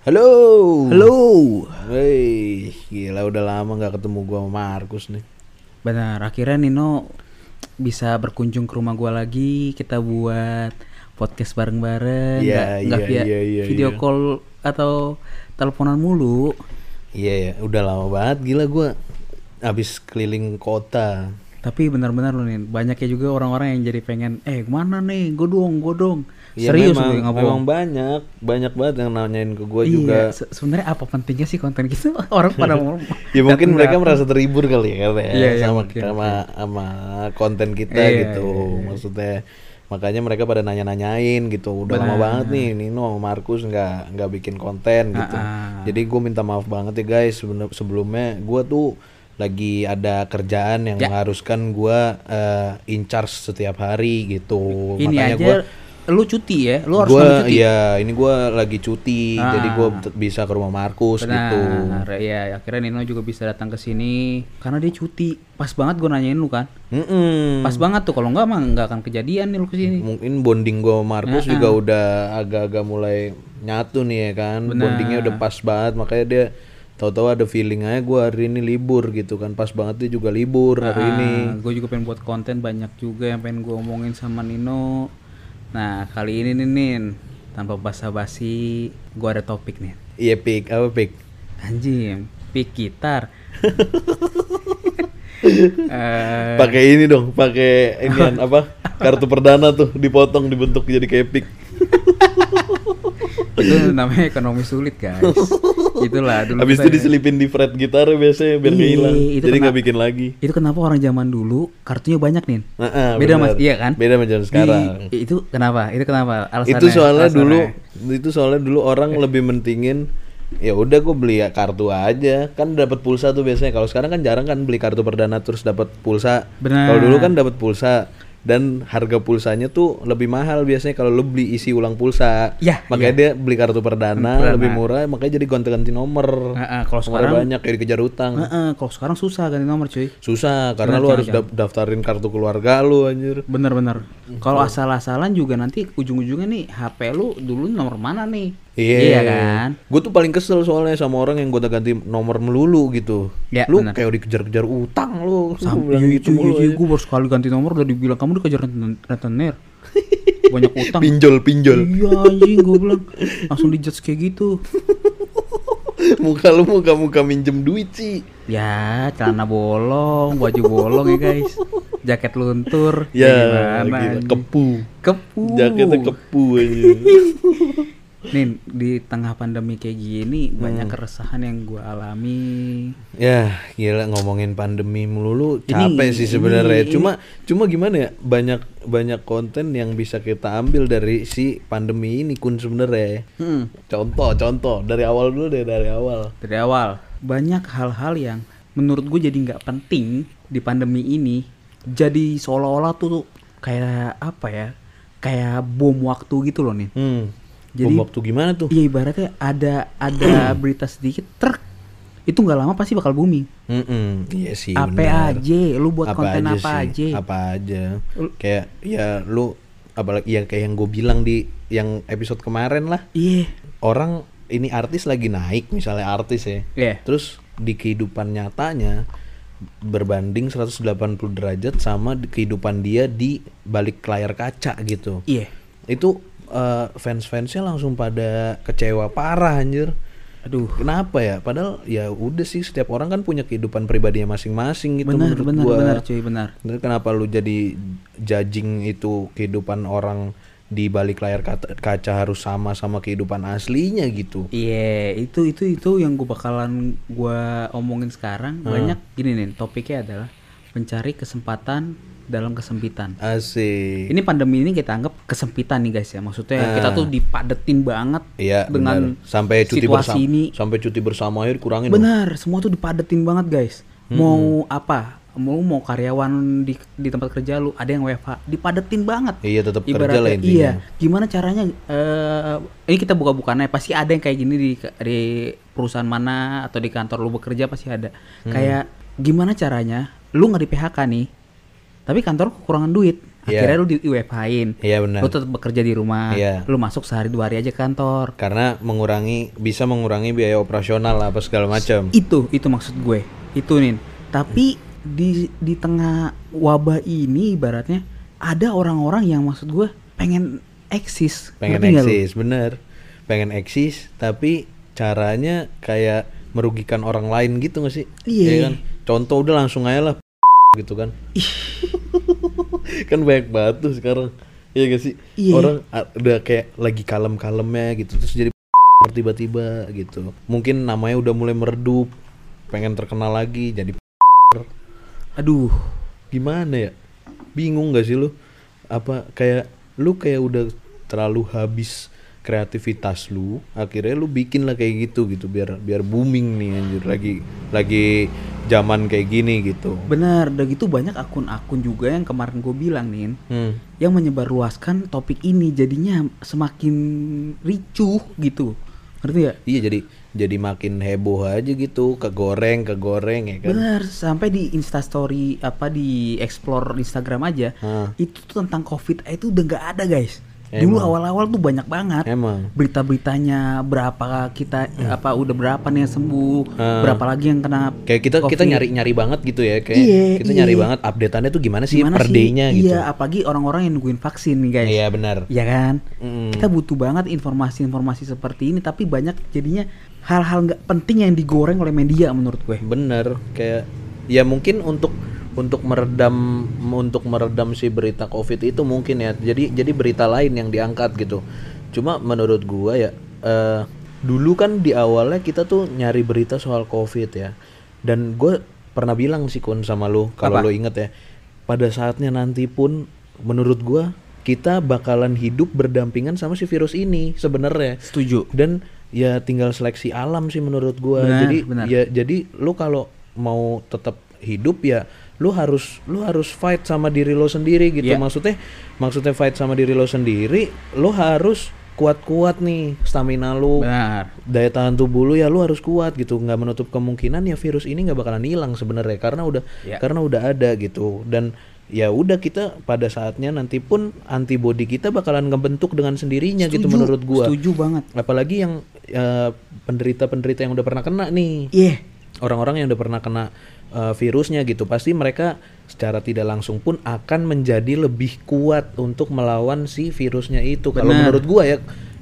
Halo. Halo. Wey, gila udah lama nggak ketemu gua sama Markus nih. Benar, akhirnya Nino bisa berkunjung ke rumah gua lagi. Kita buat podcast bareng-bareng. Iya, nggak- nggak iya, via iya, iya, video iya. call atau teleponan mulu. Iya ya, udah lama banget gila gua habis keliling kota. Tapi benar-benar loh nih, banyaknya juga orang-orang yang jadi pengen, eh ke mana nih, gue dong, gue dong. Iya, Serius memang, gue memang banyak, banyak banget yang nanyain ke gua Iya, juga. se- sebenarnya apa pentingnya sih konten gitu? Orang pada mau Ya mungkin mereka dateng. merasa terhibur kali ya, kan, ya, Iya, iya, sama mungkin, sama sama konten kita Iya, gitu. iya, iya. Maksudnya makanya mereka pada nanya-nanyain gitu. Udah lama Benar. banget nih Nino sama Markus nggak nggak bikin konten gitu. Ah. Jadi gue minta maaf banget ya guys sebelum sebelumnya gue tuh lagi ada kerjaan yang Ya. mengharuskan gua eh, in charge setiap hari gitu. Ini Makanya gua lu cuti ya, lu harus gua cuti. ya ini gua lagi cuti jadi gua Ah. bet- bisa ke rumah Markus gitu. Benar, ya akhirnya Nino juga bisa datang ke sini karena dia cuti. Pas banget gue nanyain lu kan. Mm-mm. Pas banget tuh kalau nggak mah nggak akan kejadian nih lu ke sini. Mungkin bonding gua sama Markus Heeh. juga udah agak-agak mulai nyatu nih ya kan. Benar. Bondingnya udah pas banget makanya dia tahu-tahu ada feeling aja gua hari ini libur gitu kan. Pas banget dia juga libur hari ini. Gue juga pengen buat konten banyak juga yang pengen gue omongin sama Nino. Nah kali ini nih Nin, tanpa basa-basi, gue ada topik nih. Iya pik, apa pik? Anjing, pik gitar. Eh, Pakai ini dong, pakai inian apa? Kartu perdana tuh dipotong dibentuk jadi kayak pik. itu namanya ekonomi sulit guys. Itulah dulu. Habis itu diselipin di fret gitar biasanya biar nggak Iya, hilang. itu Jadi nggak bikin lagi. Itu kenapa orang zaman dulu kartunya banyak nih. Heeh, Beda benar. mas, iya kan? Beda sama zaman Di- sekarang. itu kenapa? Itu kenapa? Alasannya, itu soalnya alasannya. dulu itu soalnya dulu orang lebih mentingin ya udah gue beli ya kartu aja. Kan dapat pulsa tuh biasanya. Kalau sekarang kan jarang kan beli kartu perdana terus dapat pulsa. Kalau dulu kan dapat pulsa. Dan harga pulsanya tuh lebih mahal biasanya kalau lu beli isi ulang pulsa. Ya, makanya dia beli kartu perdana, Perdana. lebih murah makanya jadi gonta-ganti nomor. Heeh, kalau Nomornya sekarang banyak kayak dikejar utang. Heeh, kalau sekarang susah ganti nomor cuy. susah karena lu harus daf- daftarin kartu keluarga lu anjir. Bener-bener. Kalau asal-asalan juga nanti ujung-ujungnya nih HP lu dulu nomor mana nih? Iya kan? Gue tuh paling kesel soalnya sama orang yang gue ganti nomor melulu gitu. Ya, lu benar. kayak dikejar-kejar utang lu. Sampai iya, gitu mulu iya, aja. gue baru sekali ganti nomor udah dibilang kamu dikejar renten- rentenir. Banyak utang. Pinjol pinjol. Iya anjing gue bilang langsung dijudge kayak gitu. muka lu muka muka minjem duit sih. Ya celana bolong, baju bolong ya guys, jaket luntur. Ya, gimana, gila, anjing? kepu. Kepu. Jaketnya kepu aja. Nih di tengah pandemi kayak gini banyak keresahan yang gue alami. ya, gila ngomongin pandemi melulu Ini- capek sih sebenarnya. ini- Cuma cuma gimana ya? Banyak banyak konten yang bisa kita ambil dari si pandemi ini kun sebenarnya. Hmm. Contoh, contoh dari awal dulu deh dari awal. Dari awal banyak hal-hal yang menurut gue jadi nggak penting di pandemi ini. Jadi seolah-olah tuh kayak apa ya? Kayak bom waktu gitu loh nih. Hmm. Jadi- Bom waktu gimana tuh? Iya ibaratnya ada ada berita sedikit truk itu nggak lama pasti bakal booming. Mm-mm, iya sih apa benar. aja, lu buat konten apa sih? aja. Apa aja. Kayak ya lu apalagi yang kayak yang gue bilang di yang episode kemarin lah. Iya. Orang ini artis lagi naik misalnya artis ya. Iya. Terus di kehidupan nyatanya berbanding 180 derajat sama di kehidupan dia di balik layar kaca gitu. Iya. Itu eh, fans-fansnya langsung pada kecewa parah anjir. Aduh. Kenapa ya? Padahal ya udah sih setiap orang kan punya kehidupan pribadinya masing-masing gitu Benar, menurut benar, gua. benar cuy, benar. Terus kenapa lu jadi judging itu kehidupan orang di balik layar kaca, kaca harus sama sama kehidupan aslinya gitu? Iya, itu itu itu yang gue bakalan gua omongin sekarang. Banyak gini nih, topiknya adalah mencari kesempatan dalam kesempitan. Asik. Ini pandemi ini kita anggap kesempitan nih guys ya. Maksudnya kita tuh dipadetin banget Iya dengan benar. Sampai cuti situasi bersama ini. sampai cuti bersama aja dikurangin. loh. Benar, semua tuh dipadetin banget guys. Mau apa? Mau mau karyawan di di tempat kerja lu ada yang WFH, dipadetin banget. Iya tetap kerja lah intinya. iya, gimana caranya? eh ini kita buka-bukannya pasti ada yang kayak gini di di perusahaan mana atau di kantor lu bekerja pasti ada. Hmm. Kayak gimana caranya? Lu nggak di PHK nih, tapi kantor kekurangan duit. Iya. Akhirnya lu di WFH-in. Iya benar. Lu tetap bekerja di rumah. Iya. Lu masuk sehari dua hari aja kantor. Karena mengurangi bisa mengurangi biaya operasional lah apa segala macam. Itu itu maksud gue. Itu nih. Tapi di di tengah wabah ini ibaratnya ada orang-orang yang maksud gue pengen eksis. Pengen eksis, bener. Pengen eksis tapi caranya kayak merugikan orang lain gitu gak sih? Iya. Ya kan? Contoh udah langsung aja lah gitu kan. Kan banyak banget tuh sekarang. Iya gak sih? Iya. Orang udah kayak lagi kalem-kalemnya gitu terus jadi tiba-tiba gitu. Mungkin namanya udah mulai meredup, pengen terkenal lagi jadi Aduh. gimana ya? Bingung gak sih lu? Apa kayak lu kayak udah terlalu habis kreativitas lu, akhirnya lu bikin lah kayak gitu gitu biar biar booming nih anjir lagi lagi zaman kayak gini gitu. Benar, udah gitu banyak akun-akun juga yang kemarin gue bilang nih Hmm. yang menyebarluaskan topik ini jadinya semakin ricuh gitu. Ngerti gak? Iya jadi jadi makin heboh aja gitu, kegoreng kegoreng ya kan. Benar, sampai di Instastory apa di explore Instagram aja, Hah. itu tuh tentang Covid itu udah nggak ada, guys. Dulu awal-awal tuh banyak banget. Emang. Berita-beritanya berapa kita apa udah berapa nih yang sembuh, Ah. berapa lagi yang kena Kayak kita kita Covid. nyari-nyari banget gitu ya kayak Iya, kita iya. nyari banget updateannya tuh gimana sih Gimana per sih? day-nya gitu. Iya, apalagi orang-orang yang nungguin vaksin nih, guys. Iya benar. Iya kan? Mm. Kita butuh banget informasi-informasi seperti ini tapi banyak jadinya hal-hal nggak penting yang digoreng oleh media menurut gue. Bener, kayak ya mungkin untuk untuk meredam untuk meredam si berita covid itu mungkin ya. Jadi jadi berita lain yang diangkat gitu. Cuma menurut gua ya eh, dulu kan di awalnya kita tuh nyari berita soal covid ya. Dan gue pernah bilang sih kun sama lu kalau lu inget ya. Pada saatnya nanti pun menurut gua kita bakalan hidup berdampingan sama si virus ini sebenarnya Setuju. dan ya tinggal seleksi alam sih menurut gua Benar, jadi benar. ya jadi lu kalau mau tetap hidup ya lu harus lu harus fight sama diri lo sendiri gitu Iya. maksudnya maksudnya fight sama diri lo sendiri lu harus kuat-kuat nih stamina lu Benar. daya tahan tubuh lu ya lu harus kuat gitu nggak menutup kemungkinan ya virus ini nggak bakalan hilang sebenarnya karena udah Ya. karena udah ada gitu dan ya udah kita pada saatnya nanti pun antibody kita bakalan ngebentuk dengan sendirinya gitu Setuju, menurut gua Setuju banget. apalagi yang eh, penderita-penderita yang udah pernah kena nih Iya. orang-orang yang udah pernah kena eh, virusnya gitu pasti mereka secara tidak langsung pun akan menjadi lebih kuat untuk melawan si virusnya itu kalau menurut gua ya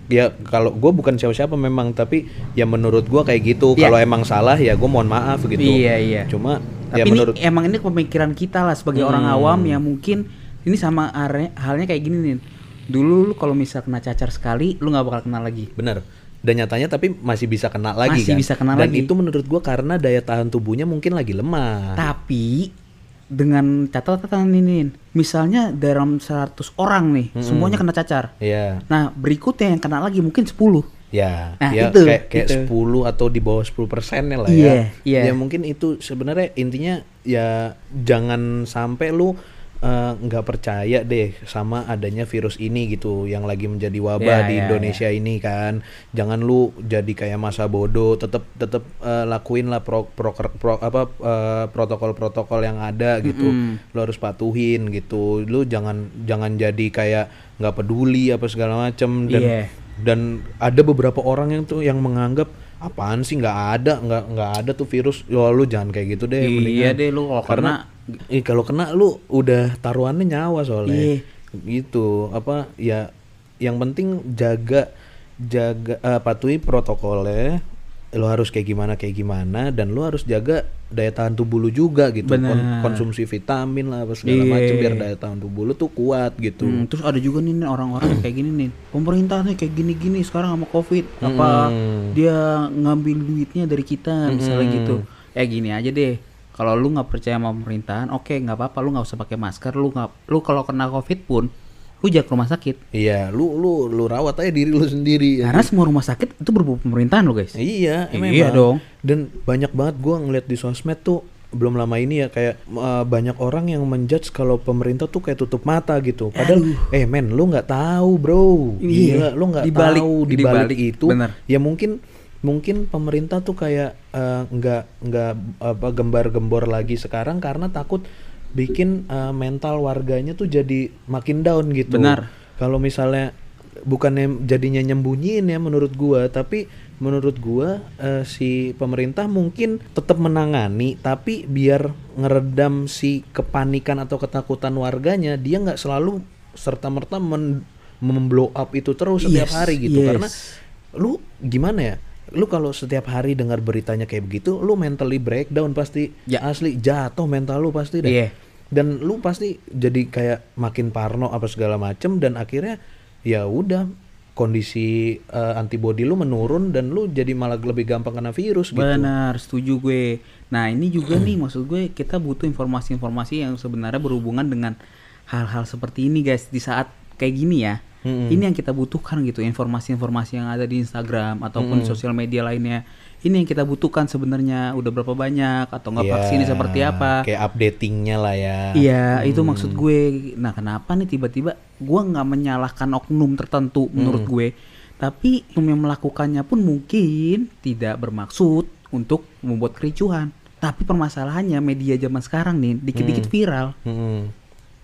ya kalau gua bukan siapa-siapa memang tapi ya menurut gua kayak gitu Iya. kalau emang salah ya gua mohon maaf gitu Iya, iya. cuma Tapi ya ini menurut emang ini pemikiran kita lah sebagai orang Hmm. awam yang mungkin ini sama halnya kayak gini nih. Dulu lu kalau misal kena cacar sekali, lu nggak bakal kena lagi. bener dan nyatanya tapi masih bisa kena lagi Masih kan bisa kena dan lagi. itu menurut gua karena daya tahan tubuhnya mungkin lagi lemah Tapi dengan catatan ini, misalnya dalam 100 orang nih, semuanya kena cacar. Iya. Nah, berikutnya yang kena lagi mungkin 10. Ya, Nah, ya itu, kayak kayak itu. 10 atau di bawah 10 persennya lah Iya, ya. iya. Ya mungkin itu sebenarnya intinya ya jangan sampai lu eh, nggak percaya deh sama adanya virus ini gitu yang lagi menjadi wabah di iya, Indonesia ini kan. Jangan lu jadi kayak masa bodoh, tetap tetap eh, lakuin lah pro, pro- pro- apa eh, protokol-protokol yang ada gitu. Mm-mm. Lu harus patuhin gitu. Lu jangan jangan jadi kayak nggak peduli apa segala macem dan Iya. dan ada beberapa orang yang tuh yang menganggap apaan sih nggak ada nggak nggak ada tuh virus ya lu jangan kayak gitu deh Iya mendingan. deh, lu kalau karena ih, kalau kena lu udah taruhannya nyawa soalnya Iya. gitu apa ya yang penting jaga jaga eh, patuhi protokolnya lu harus kayak gimana kayak gimana dan lu harus jaga daya tahan tubuh lu juga gitu Kon- konsumsi vitamin lah apa segala Iya. macam biar daya tahan tubuh lu tuh kuat gitu Hmm, terus ada juga nih orang-orang kayak gini nih. Pemerintah nih kayak gini-gini sekarang sama Covid. Apa Hmm. dia ngambil duitnya dari kita misalnya Hmm. gitu. Ya gini aja deh. Kalau lu nggak percaya sama pemerintahan, oke nggak apa-apa lu nggak usah pakai masker. Lu nggak lu kalau kena Covid pun lu jangan ke rumah sakit. Iya, lu lu lu rawat aja diri lu sendiri. Karena semua rumah sakit itu berbau pemerintahan lo guys. Iya, Iya memang. dong. Dan banyak banget gua ngeliat di sosmed tuh belum lama ini ya kayak uh, banyak orang yang menjudge kalau pemerintah tuh kayak tutup mata gitu. Padahal eh men lu nggak tahu, Bro. Iya. Gila, lu nggak tahu di dibalik, balik itu. bener. Ya mungkin mungkin pemerintah tuh kayak uh, nggak nggak apa gembar-gembor lagi sekarang karena takut bikin eh, mental warganya tuh jadi makin down gitu. Benar. Kalau misalnya bukannya jadinya nyembunyiin ya menurut gua, tapi menurut gua eh, si pemerintah mungkin tetap menangani, tapi biar ngeredam si kepanikan atau ketakutan warganya, dia nggak selalu serta merta memblow up itu terus setiap Yes, hari gitu, yes. karena lu gimana ya? Lu kalau setiap hari dengar beritanya kayak begitu, lu mentally breakdown pasti. Ya. Asli jatuh mental lu pasti deh. Iya. Dan lu pasti jadi kayak makin parno apa segala macem dan akhirnya ya udah kondisi eh, antibody lu menurun dan lu jadi malah lebih gampang kena virus gitu. Benar, setuju gue. Nah, ini juga nih maksud gue kita butuh informasi-informasi yang sebenarnya berhubungan dengan hal-hal seperti ini guys di saat kayak gini ya. Mm-mm. Ini yang kita butuhkan gitu, informasi-informasi yang ada di Instagram ataupun sosial media lainnya. Ini yang kita butuhkan sebenarnya udah berapa banyak atau nggak Ya, vaksinnya seperti apa. Kayak updatingnya lah ya. Iya, itu Hmm. maksud gue. Nah, kenapa nih tiba-tiba gue nggak menyalahkan oknum tertentu menurut Hmm. gue, tapi oknum yang melakukannya pun mungkin tidak bermaksud untuk membuat kericuhan. Tapi permasalahannya media zaman sekarang nih dikit-dikit viral. Mm-mm.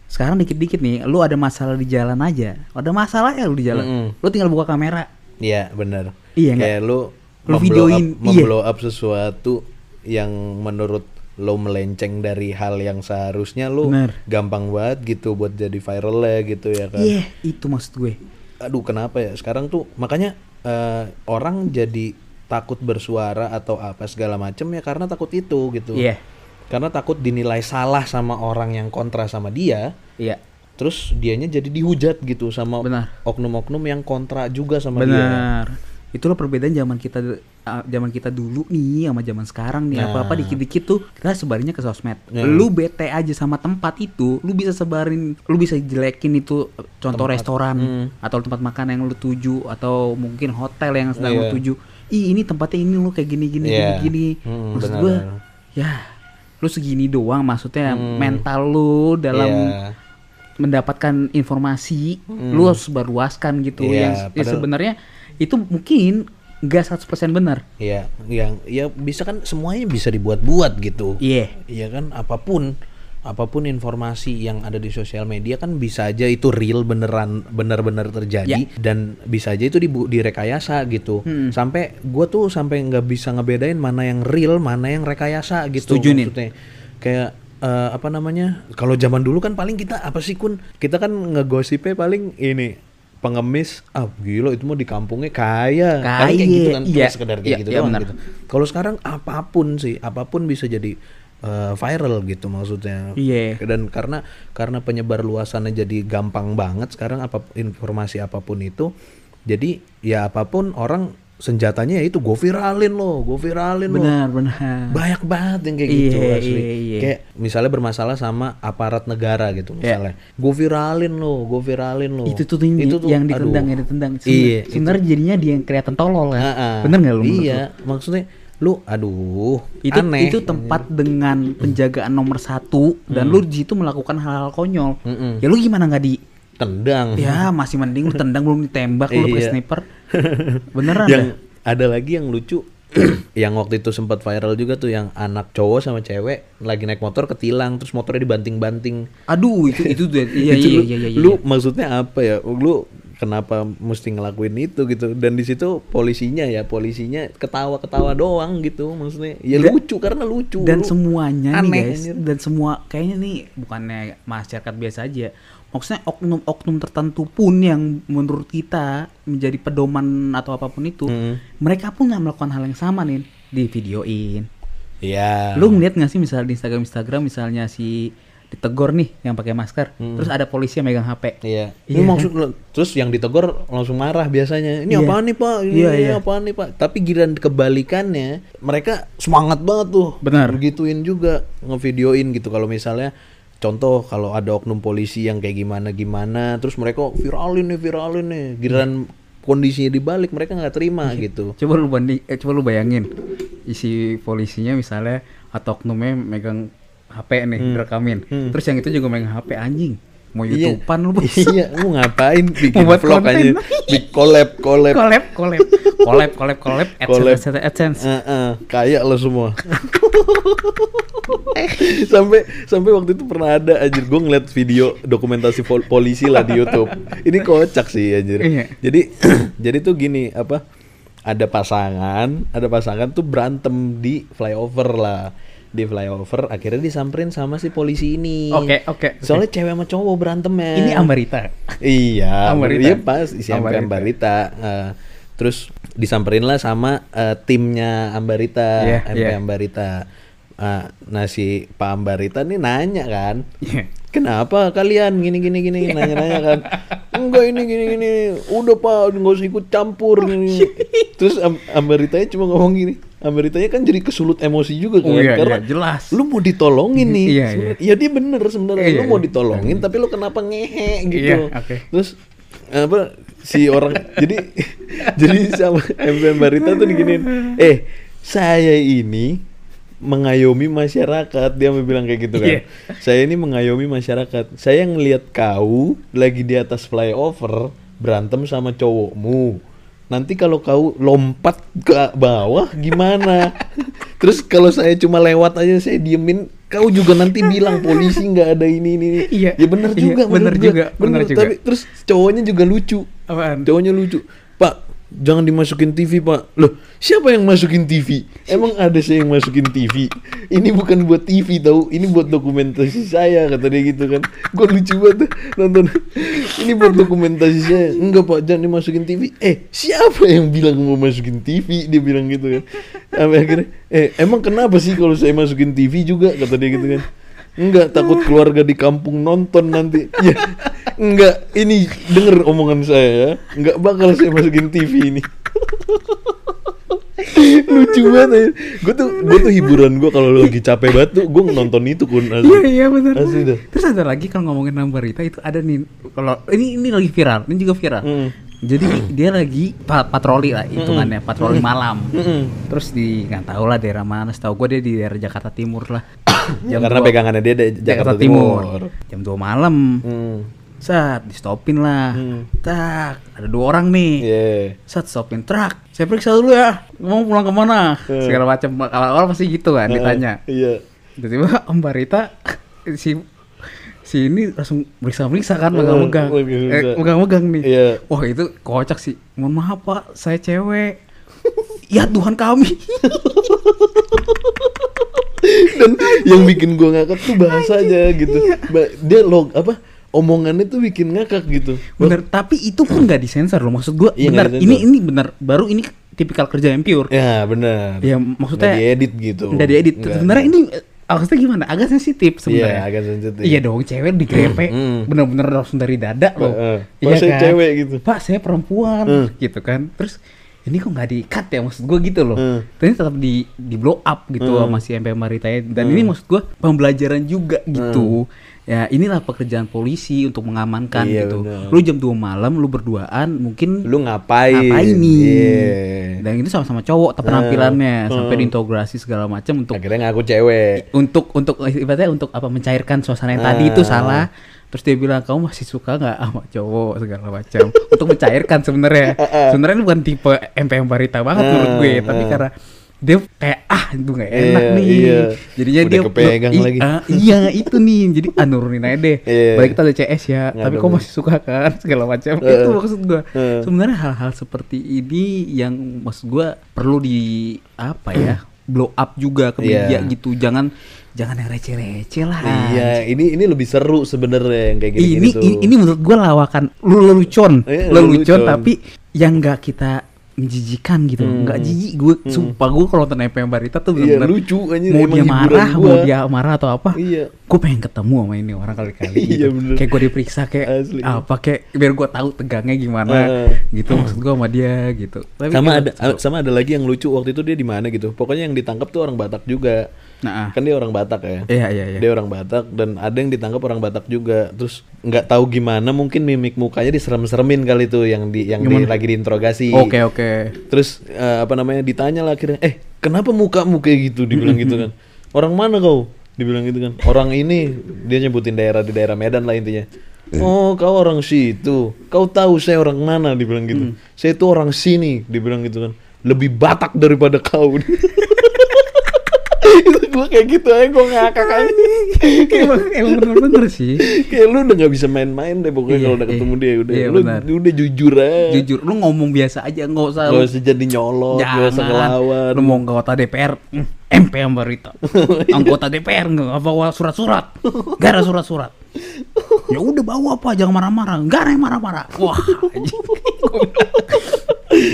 Sekarang dikit-dikit nih, lu ada masalah di jalan aja, ada masalah ya lu di jalan, Mm-mm. lu tinggal buka kamera. Iya benar. Iya? Kayak lu Lu memblow videoin, up, iya. memblow up sesuatu yang menurut lo melenceng dari hal yang seharusnya lu Bener. gampang banget gitu buat jadi viral lah gitu ya kan. Iya, itu maksud gue. Aduh kenapa ya sekarang tuh makanya eh, orang jadi takut bersuara atau apa segala macem ya karena takut itu gitu. Iya, Karena takut dinilai salah sama orang yang kontra sama dia. iya. Terus dianya jadi dihujat gitu sama oknum-oknum yang kontra juga sama dia. Itulah perbedaan zaman kita uh, zaman kita dulu nih sama zaman sekarang nih. Nah. Apa-apa dikit-dikit tuh kita sebarinnya ke sosmed. Ya. Lu bete aja sama tempat itu, lu bisa sebarin, lu bisa jelekin itu uh, contoh Tempat. restoran Hmm. atau tempat makan yang lu tuju atau mungkin hotel yang sedang lu Iya. tuju. Ih, ini tempatnya ini lu kayak gini gini Iya. gini gini. Hmm, Maksud benar. ya lu segini doang maksudnya Hmm. mental lu dalam Iya. Mendapatkan informasi lu harus sebarluaskan gitu Iya, yang ya sebenarnya itu mungkin nggak 100% benar Iya, yang ya bisa kan semuanya bisa dibuat-buat gitu. iya Iya kan apa pun apa pun informasi yang ada di sosial media kan bisa aja itu real beneran benar-benar terjadi dan bisa aja itu dibu- direkayasa gitu. Hmm. Sampai gua tuh sampai nggak bisa ngebedain mana yang real, mana yang rekayasa gitu Setuju, maksudnya. Kayak eh, apa namanya? Kalau zaman dulu kan paling kita apa sih kun? Kita kan ngegosipnya paling ini pengemis ah gila itu mau di kampungnya kaya paling kayak Kaya, gitu kan iya. sekedar kayak Iya, gitu iya, doang benar. gitu kalau sekarang apa pun sih apa pun bisa jadi eh, viral gitu maksudnya Iya. dan karena karena penyebar luasannya jadi gampang banget sekarang apa informasi apa pun itu jadi ya apa pun orang senjatanya ya itu gue viralin loh gue viralin loh benar benar banyak banget yang kayak Iya, gitu asli iya, iya. kayak misalnya bermasalah sama aparat negara gitu misalnya gue viralin loh gue viralin loh Iya. itu tuh yang, ditendang aduh. yang ditendang Iya, Seben- sebenarnya jadinya dia yang kelihatan tolol ya Heeh. bener nggak lu iya lu? maksudnya lu aduh itu aneh itu tempat dengan penjagaan nomor satu dan lu di situ melakukan hal-hal konyol Mm-mm. ya lu gimana nggak di tendang ya masih mending lu tendang belum ditembak lu pakai Iya. sniper beneran yang dah. ada lagi yang lucu yang waktu itu sempat viral juga tuh yang anak cowok sama cewek lagi naik motor ketilang terus motornya dibanting-banting aduh itu itu tuh iya Itu iya lu, iya iya iya. lu maksudnya apa ya lu kenapa mesti ngelakuin itu gitu dan di situ polisinya ya polisinya ketawa-ketawa doang gitu maksudnya ya Dan- lucu karena lucu dan Lu semuanya aneh, nih guys anjir. dan semua kayaknya nih bukannya masyarakat biasa aja maksudnya oknum-oknum tertentu pun yang menurut kita menjadi pedoman atau apa pun itu Hmm. mereka pun nggak melakukan hal yang sama nih di videoin Iya. lu ngeliat nggak sih misalnya di Instagram Instagram misalnya si ditegor nih yang pakai masker terus ada polisi yang megang HP Iya. Ini kan? maksud lu- terus yang ditegur langsung marah biasanya. Ini Iya. apaan nih, Pak? Ini Iya, iya. apaan nih, Pak? Tapi giliran kebalikannya, mereka semangat banget tuh. Benar. Begituin juga ngevideoin gitu kalau misalnya contoh kalau ada oknum polisi yang kayak gimana gimana terus mereka viralin nih viralin nih. Giliran kondisinya dibalik mereka nggak terima gitu. Coba lu banding eh, coba lu bayangin isi polisinya misalnya atau oknumnya megang HP nih Hmm. direkamin. Hmm. terus yang itu juga megang HP anjing mau Iya. YouTubean lu bos. Iya, lu ngapain bikin buat vlog konten. aja? Big collab, collab. collab, collab, collab, collab, collab, Collab. AdSense, AdSense. Eh, eh, kayak lo semua. sampai sampai waktu itu pernah ada anjir gue ngeliat video dokumentasi pol- polisi lah di YouTube. Ini kocak sih anjir. Iya. Jadi jadi tuh gini apa? Ada pasangan, ada pasangan tuh berantem di flyover lah. Di flyover akhirnya disamperin sama si polisi ini. Oke, oke, oke. Soalnya cewek sama cowok berantemnya. Ini Ambarita. Iya, Ambarita. iya pas isi Ambarita. Ambarita. Eh, terus disamperin lah sama eh, timnya Ambarita, Iya, MP iya. Ambarita. Ah, nah si Pak Ambarita nih nanya kan, Iya. kenapa kalian gini gini gini nanya-nanya kan, enggak ini gini gini, udah Pak nggak usah ikut campur gini. Terus Am Ambaritanya cuma ngomong gini, Ambaritanya kan jadi kesulut emosi juga kan, Oh, iya, karena iya, jelas. lu mau ditolongin nih, Iya, iya. ya dia bener sebenarnya, Iya, lu mau iya. ditolongin tapi lu kenapa ngehe gitu. Iya, oke. Terus apa si orang jadi jadi sama MP Barita tuh diginin, eh saya ini mengayomi masyarakat dia mau bilang kayak gitu kan. Iya. Saya ini mengayomi masyarakat. Saya ngelihat kau lagi di atas flyover berantem sama cowokmu. Nanti kalau kau lompat ke bawah gimana? Terus kalau saya cuma lewat aja saya diemin, kau juga nanti bilang polisi nggak ada ini ini. ini." Iya. Ya bener Iya, juga, bener juga, bener juga. Tapi terus cowoknya juga lucu. Apaan? Cowoknya lucu. Pak, jangan dimasukin TV, Pak. Loh, siapa yang masukin TV? Emang ada saya yang masukin TV? Ini bukan buat TV tahu, ini buat dokumentasi saya kata dia gitu kan. Gue lucu banget nonton. Ini buat dokumentasi saya. Enggak, Pak, jangan dimasukin TV. Eh, siapa yang bilang mau masukin TV? Dia bilang gitu kan. Sampai akhirnya, eh, emang kenapa sih kalau saya masukin TV juga kata dia gitu kan. Enggak, takut keluarga di kampung nonton nanti. Ya, enggak, ini denger omongan saya ya. Enggak bakal saya masukin TV ini. Lucu banget Gue tuh, gue tuh hiburan gue kalau lagi capek banget tuh gue nonton itu kun asli. Iya iya benar. Terus ada lagi kalau ngomongin Ambarita itu ada nih kalau ini ini lagi viral, ini juga viral. Mm. Jadi dia lagi pa- patroli lah hitungannya, patroli malam. Mm-mm. Terus di nggak tahu lah daerah mana, setahu gue dia di daerah Jakarta Timur lah. Ya, karena dua- pegangannya dia dari Jakarta, Timur. Jam 2 malam. Hmm. Saat di stopin lah. Hmm. Tak, ada dua orang nih. Iya. Saat stopin truk, saya periksa dulu ya. Mau pulang ke mana? Eh. Segala macam. Kalau awal pasti gitu kan ditanya. Iya. Tiba-tiba Om Barita si si ini langsung meriksa-meriksa kan Eh, megang-megang. megang-megang. Eh, megang-megang nih. Iya. Wah, itu kocak sih. Mohon maaf, Pak, saya cewek. ya Tuhan kami. Dan yang bikin gue ngakak tuh bahasanya gitu. Ba- Dia log apa? Omongannya tuh bikin ngakak gitu. bener, tapi itu pun nggak disensor loh. Maksud gua Iya, bener ini ini bener baru ini tipikal kerja yang pure. Ya benar. Ya maksudnya Nggak diedit gitu. Nggak diedit. Sebenarnya ini eh, maksudnya gimana? Agak sensitif sebenarnya. Iya, agak sensitif. Iya dong, cewek digrepe Hmm. bener-bener langsung dari dada loh. Heeh. Pak, saya cewek gitu. Pak, saya perempuan Hmm. gitu kan. Terus ini kok nggak di-cut ya maksud gue gitu loh. Hmm. Tapi tetap di di blow up gitu Hmm. sama si MP Maritaya dan ini maksud gue pembelajaran juga gitu. Ya inilah pekerjaan polisi untuk mengamankan Iya, gitu. benar. Lu jam 2 malam lu berduaan mungkin Lu ngapain? ngapain nih? Iya. Dan itu sama-sama cowok tapi penampilannya Hmm. sampai diintegrasi segala macam untuk Akhirnya ngaku cewek. untuk untuk ibaratnya untuk apa mencairkan suasana yang Ah. tadi itu salah terus dia bilang kamu masih suka nggak sama cowok segala macam untuk mencairkan sebenarnya sebenarnya ini bukan tipe MPM Barita banget Ah, menurut gue tapi ah. karena dia kayak ah itu nggak enak Iya, nih iya. jadinya Udah dia kepegang lagi. ah, iya itu nih jadi ah nurunin aja deh Iya. balik kita ada CS ya Nggak tapi kok masih suka kan segala macam Eh, itu maksud gue eh. sebenarnya hal-hal seperti ini yang maksud gue perlu di apa ya blow up juga ke media Iya. gitu jangan jangan yang receh-receh lah Iya, ini ini lebih seru sebenarnya yang kayak gini, ini tuh. ini, ini menurut gua lawakan lu lelucon Iya, lelucon lelucon. tapi yang nggak kita menjijikan gitu Hmm. nggak jijik gue sumpah gue kalau nonton FM Barita tuh Iya, bener-bener lucu, anjir, mau dia marah gua. mau dia marah atau apa Iya. gue pengen ketemu sama ini orang kali-kali Iya, gitu bener. kayak gue diperiksa kayak Asli. apa kayak biar gue tahu tegangnya gimana Heeh. gitu maksud gue sama dia gitu Tapi sama ada sama ada lagi yang lucu waktu itu dia di mana gitu. Pokoknya yang ditangkap tuh orang Batak juga. nah ah. Kan dia orang Batak ya. iya iya iya Dia orang Batak dan ada yang ditangkap orang Batak juga. Terus nggak tahu gimana mungkin mimik mukanya diserem-seremin kali tuh yang di yang di- lagi diinterogasi. oke oke Terus eh, apa namanya ditanya lah akhirnya, eh kenapa mukamu kayak gitu? Dibilang gitu kan. Orang mana kau? Dibilang gitu kan. Orang ini dia nyebutin daerah di daerah Medan lah intinya. Oh, kau orang situ. Kau tahu saya orang mana dibilang gitu. Saya itu orang sini dibilang gitu kan. Lebih Batak daripada kau. itu gue kayak gitu aja gue ngakak aja. emang emang bener-bener sih kayak lu udah gak bisa main-main deh pokoknya Iya, kalau udah iya. ketemu dia udah Iya, lu udah jujur aja. jujur lu ngomong biasa aja nggak usah Gak usah jadi nyolot, gak usah ngelawan. lu mau anggota DPR MP yang berita anggota DPR nggak bawa surat-surat gara surat-surat ya udah bawa apa jangan marah-marah nggak ada yang marah-marah wah.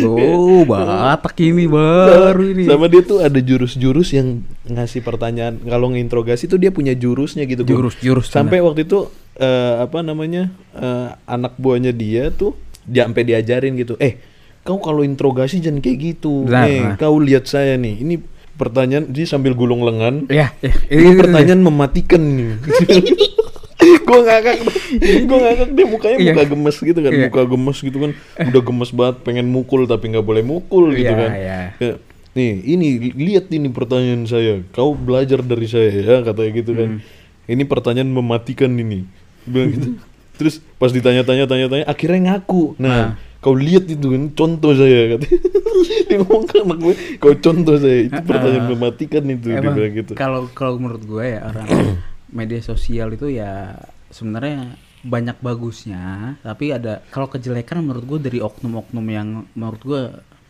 oh batak ini baru ini Sama dia tuh ada jurus-jurus yang ngasih pertanyaan kalau nginterogasi tuh dia punya jurusnya gitu. Gun. Jurus- jurus, Sampai waktu itu eh, apa namanya eh, anak buahnya dia tuh dia sampai diajarin gitu. Eh, kau kalau interogasi jangan kayak gitu. Benar, eh, benar. kau lihat saya nih. Ini pertanyaan dia sambil gulung lengan. ya, ya. Ini pertanyaan mematikan nih. gue ngakak. Gue ngakak dia mukanya Iya. muka gemes gitu kan Iya. muka gemes gitu kan. Udah gemes banget pengen mukul tapi nggak boleh mukul gitu Iya, kan. iya. Ya, nih ini li- lihat ini pertanyaan saya. Kau belajar dari saya ya katanya gitu kan. Hmm. ini pertanyaan mematikan ini. Bilang gitu. Terus pas ditanya-tanya tanya-tanya akhirnya ngaku. Nah kau lihat itu kan contoh saya katanya. Dia ngomong ke anak gue kau contoh saya. Itu pertanyaan mematikan itu dia Emang bilang gitu. kalau kalau menurut gue ya orang media sosial itu ya sebenarnya banyak bagusnya tapi ada kalau kejelekan menurut gue dari oknum-oknum yang menurut gue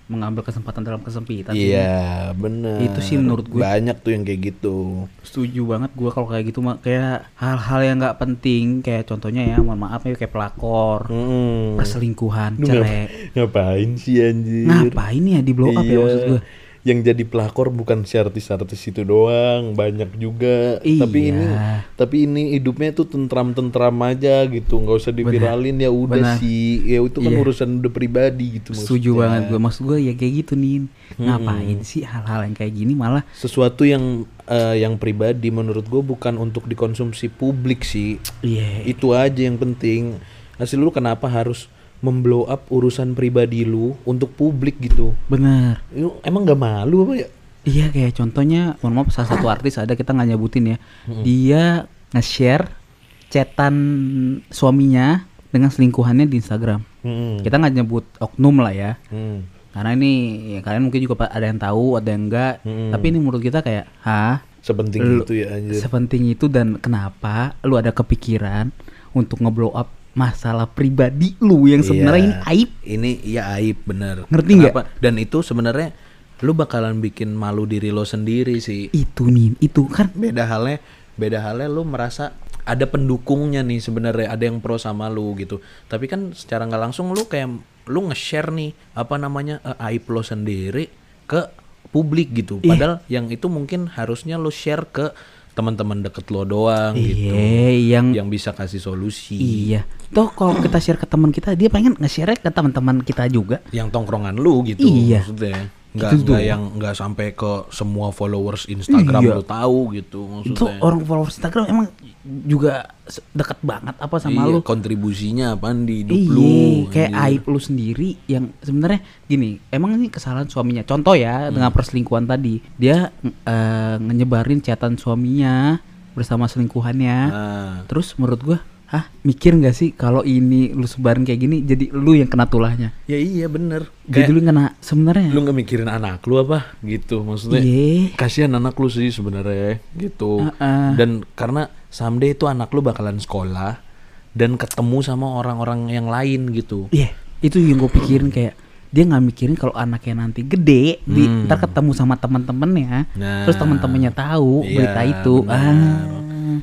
mengambil kesempatan dalam kesempitan. Iya benar. Itu sih menurut gue. banyak tuh yang kayak gitu. setuju banget gue kalau kayak gitu kayak hal-hal yang nggak penting kayak contohnya ya mohon maaf ya kayak pelakor Hmm. perselingkuhan cerai ngap- ngapain sih anjir? ngapain ya di blow up ya Iya. maksud gue Yang jadi pelakor bukan si artis-artis itu doang, banyak juga. Tapi ini Iya. tapi ini hidupnya tuh tentram-tentram aja gitu, nggak usah diviralin ya udah sih. Ya itu kan Iya. urusan udah pribadi gitu setuju maksudnya. banget gue maksud gue ya kayak gitu nih ngapain sih hal-hal yang kayak gini malah Sesuatu yang eh, yang pribadi menurut gue bukan untuk dikonsumsi publik sih. iya itu aja yang penting hasil lu kenapa harus memblow up urusan pribadi lu untuk publik gitu bener lu emang gak malu apa ya Iya kayak contohnya, mohon maaf salah satu artis ada kita nggak nyebutin ya, dia nge-share chatan suaminya dengan selingkuhannya di Instagram. hmm. Kita nggak nyebut oknum lah ya, Hmm. karena ini ya, kalian mungkin juga ada yang tahu, ada yang enggak. Hmm. Tapi ini menurut kita kayak, hah, sepenting Lu- itu ya anjir sepenting itu dan kenapa lu ada kepikiran untuk ngeblow up masalah pribadi lu yang sebenarnya ini Iya. aib? ini ya aib bener Ngerti nggak? Dan itu sebenarnya lu bakalan bikin malu diri lo sendiri sih Itu nih, itu kan beda halnya beda halnya lu merasa ada pendukungnya nih sebenarnya ada yang pro sama lu gitu tapi kan secara nggak langsung lu kayak lu nge-share nih apa namanya eh, aib lo sendiri ke publik gitu Iya. padahal yang itu mungkin harusnya lu share ke teman-teman deket lo doang gitu iya yang yang bisa kasih solusi Iya. Toh kalau kita share ke teman kita, dia pengen nge-share ke teman-teman kita juga. yang tongkrongan lu gitu Iya. maksudnya nggak Gitu nggak yang nggak sampai ke semua followers Instagram Iya. lu tahu gitu Itu maksudnya orang followers Instagram emang juga dekat banget apa sama iya, lu. kontribusinya apaan di hidup Iya, lu kayak anjir. aib lu sendiri yang sebenarnya gini, emang ini kesalahan suaminya. Contoh ya Hmm. dengan perselingkuhan tadi, dia eh, nyebarin chatan suaminya bersama selingkuhannya. Nah, Terus menurut gua, hah mikir nggak sih kalau ini lu sebarin kayak gini, jadi lu yang kena tulahnya. ya iya bener Jadi kayak lu kena sebenarnya. lu nggak mikirin anak lu apa gitu maksudnya Iya. kasihan anak lu sih sebenarnya gitu Heeh. dan karena someday itu anak lu bakalan sekolah dan ketemu sama orang-orang yang lain gitu Iya, itu yang gue pikirin kayak dia nggak mikirin kalau anaknya nanti gede, di, Hmm. ntar ketemu sama teman-temannya, Nah, terus teman-temannya tahu iya, berita itu, benar. ah,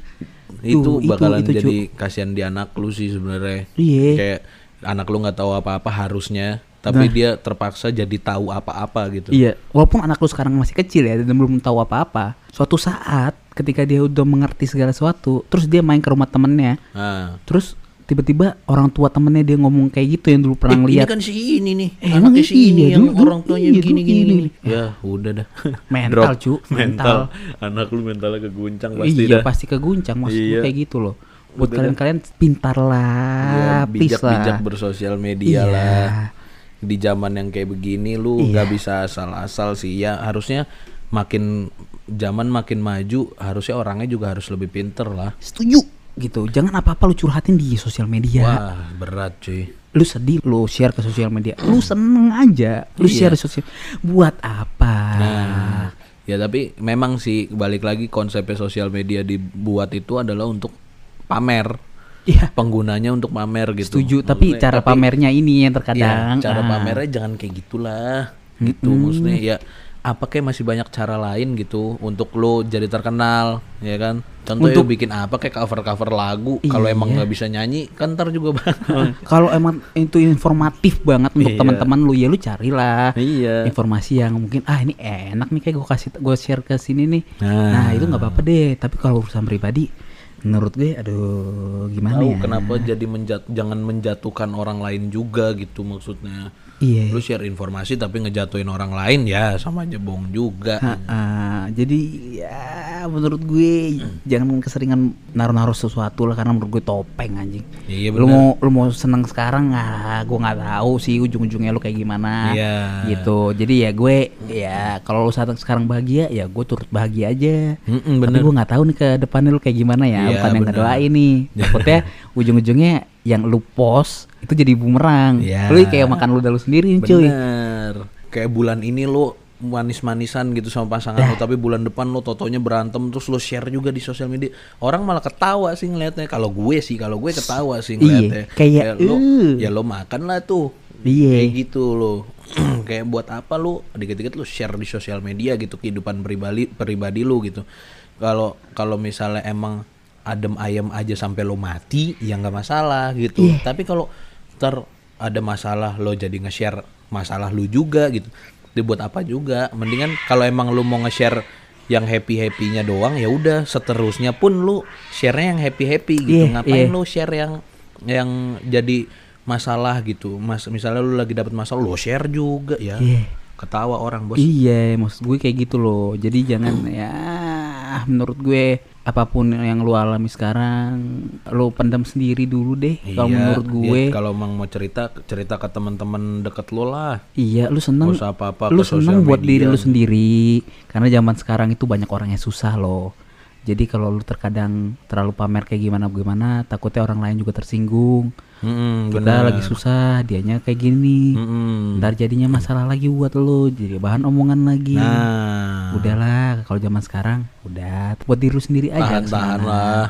itu itu- bakalan itu, Cu. jadi kasihan di anak lu sih sebenarnya Iya. kayak anak lu nggak tahu apa-apa harusnya tapi Nah. dia terpaksa jadi tahu apa-apa gitu Iya, walaupun anak lu sekarang masih kecil ya dan belum tahu apa-apa, suatu saat ketika dia udah mengerti segala sesuatu, terus dia main ke rumah temennya, nah terus tiba-tiba orang tua temennya dia ngomong kayak gitu yang dulu pernah Eh, ini lihat kan si ini nih Eh, anaknya si iya, ini yang dulu- orang tuanya iya, gini gini, gini. gini. ya udah dah Mental, Drop. Cu, mental. anak lu mentalnya keguncang pasti iya dah pasti keguncang maksud Iya. kayak gitu loh. Buat Udah kalian-kalian pintar lah, please bijak-bijak lah. bersosial media Iya. lah di zaman yang kayak begini lu Iya. nggak bisa asal-asal sih ya harusnya makin zaman makin maju harusnya orangnya juga harus lebih pinter lah Setuju. Gitu jangan apa apa lu curhatin di sosial media Wah, berat cuy. lu sedih lu share ke sosial media lu seneng aja lu Iya. share ke sosial buat apa Nah, ya tapi memang sih balik lagi konsepnya sosial media dibuat itu adalah untuk pamer. Iya. Penggunanya untuk pamer gitu. setuju tapi Maksudnya- cara tapi- pamernya ini yang Iya, terkadang cara ah. pamernya jangan kayak gitulah. Gitu maksudnya ya apa kayak masih banyak cara lain gitu untuk lo jadi terkenal ya kan? Contohnya Untuk- bikin apa kayak cover cover lagu kalau emang Iya. nggak bisa nyanyi kan ntar juga bakal kalau emang itu informatif banget untuk Iya. teman-teman lu ya lu carilah iya. informasi yang mungkin ah ini enak nih kayak gue kasih gue share ke sini nih. Nah. nah, itu nggak apa-apa deh. Tapi kalau urusan pribadi menurut gue aduh gimana tahu ya? kenapa jadi menjat jangan menjatuhkan orang lain juga gitu maksudnya iya lu share informasi tapi ngejatuhin orang lain ya sama aja bohong juga Ha, ah, jadi ya menurut gue jangan keseringan naruh-naruh sesuatu lah karena menurut gue topeng anjing. iya Lu benar mau lu mau seneng sekarang ah gue nggak tahu sih ujung-ujungnya lu kayak gimana. Iya. Gitu. Jadi ya gue ya kalau lu saat sekarang bahagia ya gue turut bahagia aja. Mm-mm, Tapi bener gue nggak tahu nih ke depannya lu kayak gimana ya. Iya, Bukan yang bener. ngedoain nih. Takutnya ujung-ujungnya yang lu post itu jadi bumerang. Iya. Lu kayak makan lu lu sendiri nih, cuy. bener kayak bulan ini lu manis-manisan gitu sama pasangan lu Eh. tapi bulan depan lu totonya berantem terus lu share juga di sosial media orang malah ketawa sih ngeliatnya kalau gue sih kalau gue ketawa sih Iya, ngeliatnya kayak, lu "Uh." ya lo makan lah tuh Iya. kayak gitu lo kayak buat apa lu dikit-dikit lu share di sosial media gitu kehidupan pribadi pribadi lu gitu kalau kalau misalnya emang adem ayam aja sampai lo mati ya nggak masalah gitu Iya. tapi kalau ntar ada masalah lo jadi nge-share masalah lu juga gitu dibuat apa juga mendingan kalau emang lu mau nge-share yang happy happynya doang ya udah seterusnya pun lu share-nya yang happy happy gitu Iya, ngapain iya. lu share yang yang jadi masalah gitu mas misalnya lu lagi dapat masalah lu share juga ya Iya. ketawa orang bos Iya, maksud gue kayak gitu loh. Jadi jangan ya menurut gue apa pun yang lu alami sekarang lu pendam sendiri dulu deh kalau Iya, menurut gue. iya, kalau emang mau cerita cerita ke teman-teman deket lo lah Iya, lu seneng usah apa-apa lu seneng buat media. diri lu sendiri karena zaman sekarang itu banyak orang yang susah loh. Jadi kalau lu terkadang terlalu pamer kayak gimana gimana, takutnya orang lain juga tersinggung. Mm-mm, Kita benar. lagi susah, dianya kayak gini. Mm-mm. Ntar jadinya masalah lagi buat lu, jadi bahan omongan lagi. nah Udahlah, kalau zaman sekarang udah buat diri lu sendiri aja. tahan-tahan ke sana. lah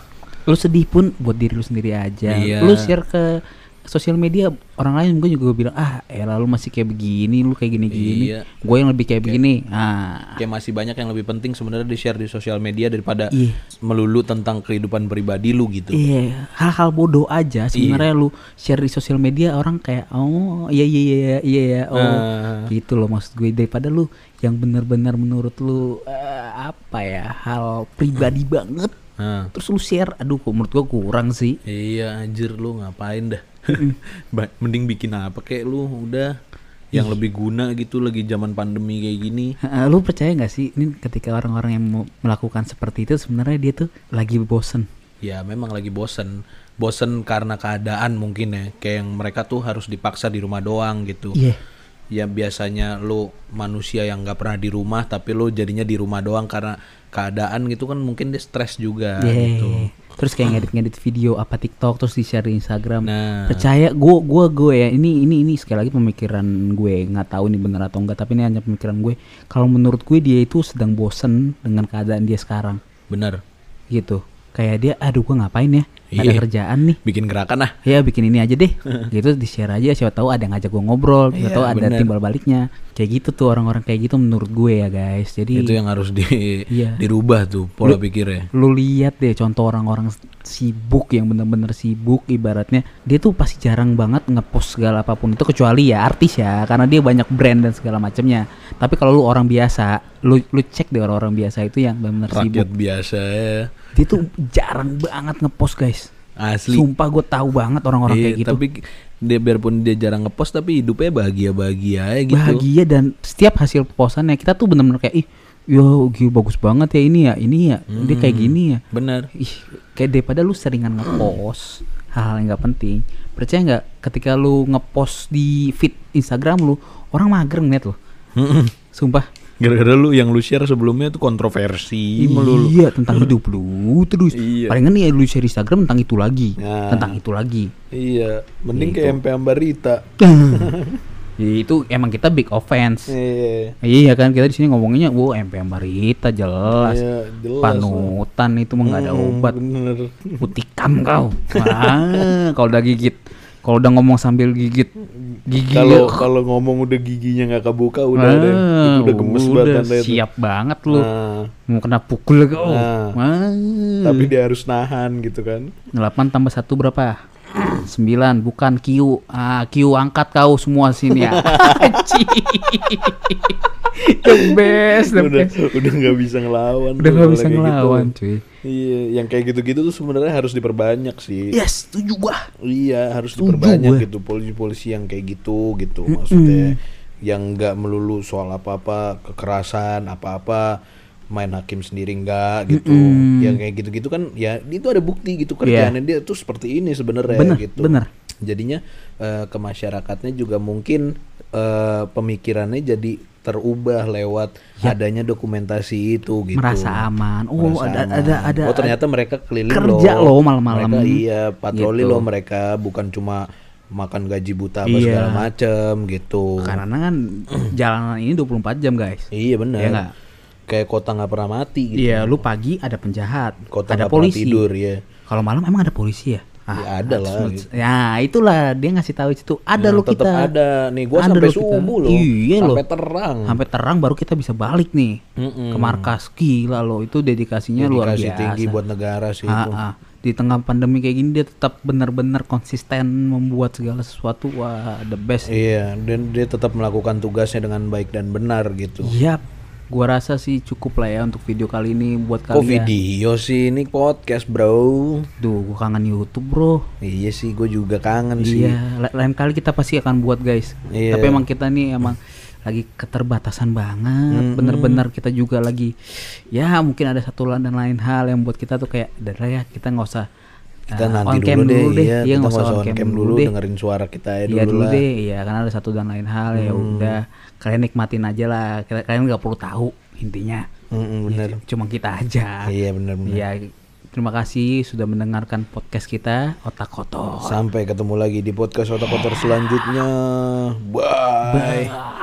Lu sedih pun buat diri lu sendiri aja. Iya. Lu share ke sosial media orang lain mungkin juga bilang ah eh lalu masih kayak begini lu kayak gini-gini Iya. gue yang lebih kayak begini. Ah. kayak masih banyak yang lebih penting sebenarnya di share di sosial media daripada Iya. melulu tentang kehidupan pribadi lu gitu. Iya, hal-hal bodoh aja sebenarnya lu share di sosial media orang kayak oh iya iya iya iya iya oh. Ah. gitu loh maksud gue daripada lu yang benar-benar menurut lu eh, apa ya hal pribadi banget Nah, terus lu share aduh menurut gue kurang sih. Iya anjir lu ngapain dah mending bikin apa kayak lu? Udah. Yang lebih guna gitu lagi zaman pandemi kayak gini. Lu percaya nggak sih ini ketika orang-orang yang mau melakukan seperti itu sebenarnya dia tuh lagi bosen? Ya memang lagi bosen. Bosen karena keadaan mungkin ya. Kayak yang mereka tuh harus dipaksa di rumah doang gitu. Iya ya biasanya lu manusia yang nggak pernah di rumah tapi lu jadinya di rumah doang karena keadaan gitu kan mungkin dia stres juga Iya. gitu. Terus kayak ngedit-ngedit video apa TikTok terus di share di Instagram. Nah. Percaya gue gue gue ya ini ini ini sekali lagi pemikiran gue nggak tahu ini benar atau enggak tapi ini hanya pemikiran gue. Kalau menurut gue dia itu sedang bosen dengan keadaan dia sekarang. Bener. Gitu kayak dia aduh gue ngapain ya? Nggak ada Iya. kerjaan nih. Bikin gerakan ah ya bikin ini aja deh. Gitu di share aja. Siapa tahu ada yang ngajak gue ngobrol siapa Iya, tahu ada bener. timbal baliknya. Kayak gitu tuh orang-orang kayak gitu menurut gue ya guys. Jadi itu yang harus di Iya. dirubah tuh pola pikirnya. lu lihat deh contoh orang-orang sibuk yang bener-bener sibuk ibaratnya. Dia tuh pasti jarang banget ngepost segala apa pun itu kecuali ya artis ya karena dia banyak brand dan segala macamnya tapi kalau lu orang biasa lu lu cek deh orang-orang biasa itu yang bener-bener rakyat sibuk. biasa ya dia tuh jarang banget ngepost guys asli sumpah gue tahu banget orang-orang Iya, kayak gitu tapi dia biarpun dia jarang ngepost tapi hidupnya bahagia bahagia aja gitu bahagia dan setiap hasil postannya kita tuh bener-bener kayak ih yo gila bagus banget ya ini ya ini ya dia kayak Hmm. gini ya bener Ih, kayak daripada lu seringan ngepost hal-hal yang nggak penting. Percaya nggak ketika lu ngepost di feed Instagram lu, orang mager ngeliat. Mm-mm. Sumpah. Gara-gara lu yang lu share sebelumnya tuh kontroversi melulu. Iya tentang hidup lu terus. Iya. Palingan nih lu share Instagram tentang itu lagi, Nah. tentang itu lagi. Iya, mending Gitu. kayak MP Ambarita. Ya, itu emang kita big offense. Iya. Iya kan kita di sini ngomonginnya, wow MP Ambarita jelas. Iya, jelas. Panutan itu mah nggak ada Hmm, obat. Bener. Putikam kau. Wah, kalau udah gigit, kalau udah ngomong sambil gigit gigi Kalau ya, kalau ngomong udah giginya nggak kebuka udah deh. ah, Itu udah gemes banget udah itu. siap banget lu. Nah, Mau kena pukul kau. Nah. Wah. tapi dia harus nahan gitu kan. 8 tambah 1 berapa? 9 bukan Q. Ah, Q angkat kau semua sini ya. The best, the udah best. udah nggak bisa ngelawan. Udah nggak kalau bisa gitu. ngelawan, cuy. Iya, yang kayak gitu-gitu tuh sebenarnya harus diperbanyak sih. Yes, setuju gua. Iya, harus Setuju diperbanyak gue. gitu polisi-polisi yang kayak gitu gitu maksudnya yang nggak melulu soal apa-apa kekerasan apa-apa main hakim sendiri enggak gitu. Yang kayak gitu-gitu kan ya itu ada bukti gitu kerjaannya dia tuh seperti ini sebenarnya Iya. Bener, gitu. bener. Jadinya eh, ke masyarakatnya juga mungkin eh, pemikirannya jadi terubah lewat adanya dokumentasi itu gitu. Ya. Merasa aman. Oh, Merasa ada aman. ada ada Oh ternyata mereka keliling kerja loh malam-malam. Mereka iya patroli Gitu. loh mereka bukan cuma makan gaji buta apa Iya. segala macem gitu. karena kan jalanan ini 24 jam, guys. Iya benar. Iya? Kayak kota nggak pernah mati gitu. Iya, lu pagi ada penjahat, Kota ada polisi. tidur ya. Kalau malam emang ada polisi ya? Ya, ada lah, gitu. Ya, itulah dia ngasih tahu itu ada Nah, lo tetep kita. ada nih gua Ada sampai subuh loh. Iya sampai terang. Sampai terang baru kita bisa balik nih Mm-mm. ke markas. Gila loh, itu dedikasinya luar Dedikasi biasa. tinggi buat negara sih Ah, itu. ah. Di tengah pandemi kayak gini dia tetap benar-benar konsisten membuat segala sesuatu wah the best. Iya, dan dia tetap melakukan tugasnya dengan baik dan benar gitu. Yap. Gua rasa sih cukup lah ya untuk video kali ini buat Kok kalian. video sih ini podcast bro? Duh, gua kangen YouTube, Bro. Iya sih, gue juga kangen sih. Iya, la- lain kali kita pasti akan buat guys. Iya. Tapi emang kita nih emang lagi keterbatasan banget. Bener-bener kita juga lagi ya mungkin ada satu dan lain hal yang buat kita tuh kayak udah ya kita nggak usah Kita eh, nanti on cam dulu deh, iya, Iya, kita usah on cam dulu, deh. dengerin suara kita ya Iya dulu, dulu lah. deh, iya karena ada satu dan lain hal ya udah kalian nikmatin aja lah. Kalian nggak perlu tahu intinya. Mm-mm, bener. Cuma kita aja. Iya bener-bener. Iya. Terima kasih sudah mendengarkan podcast kita Otak Kotor. Sampai ketemu lagi di podcast otak kotor selanjutnya. Bye. Bye.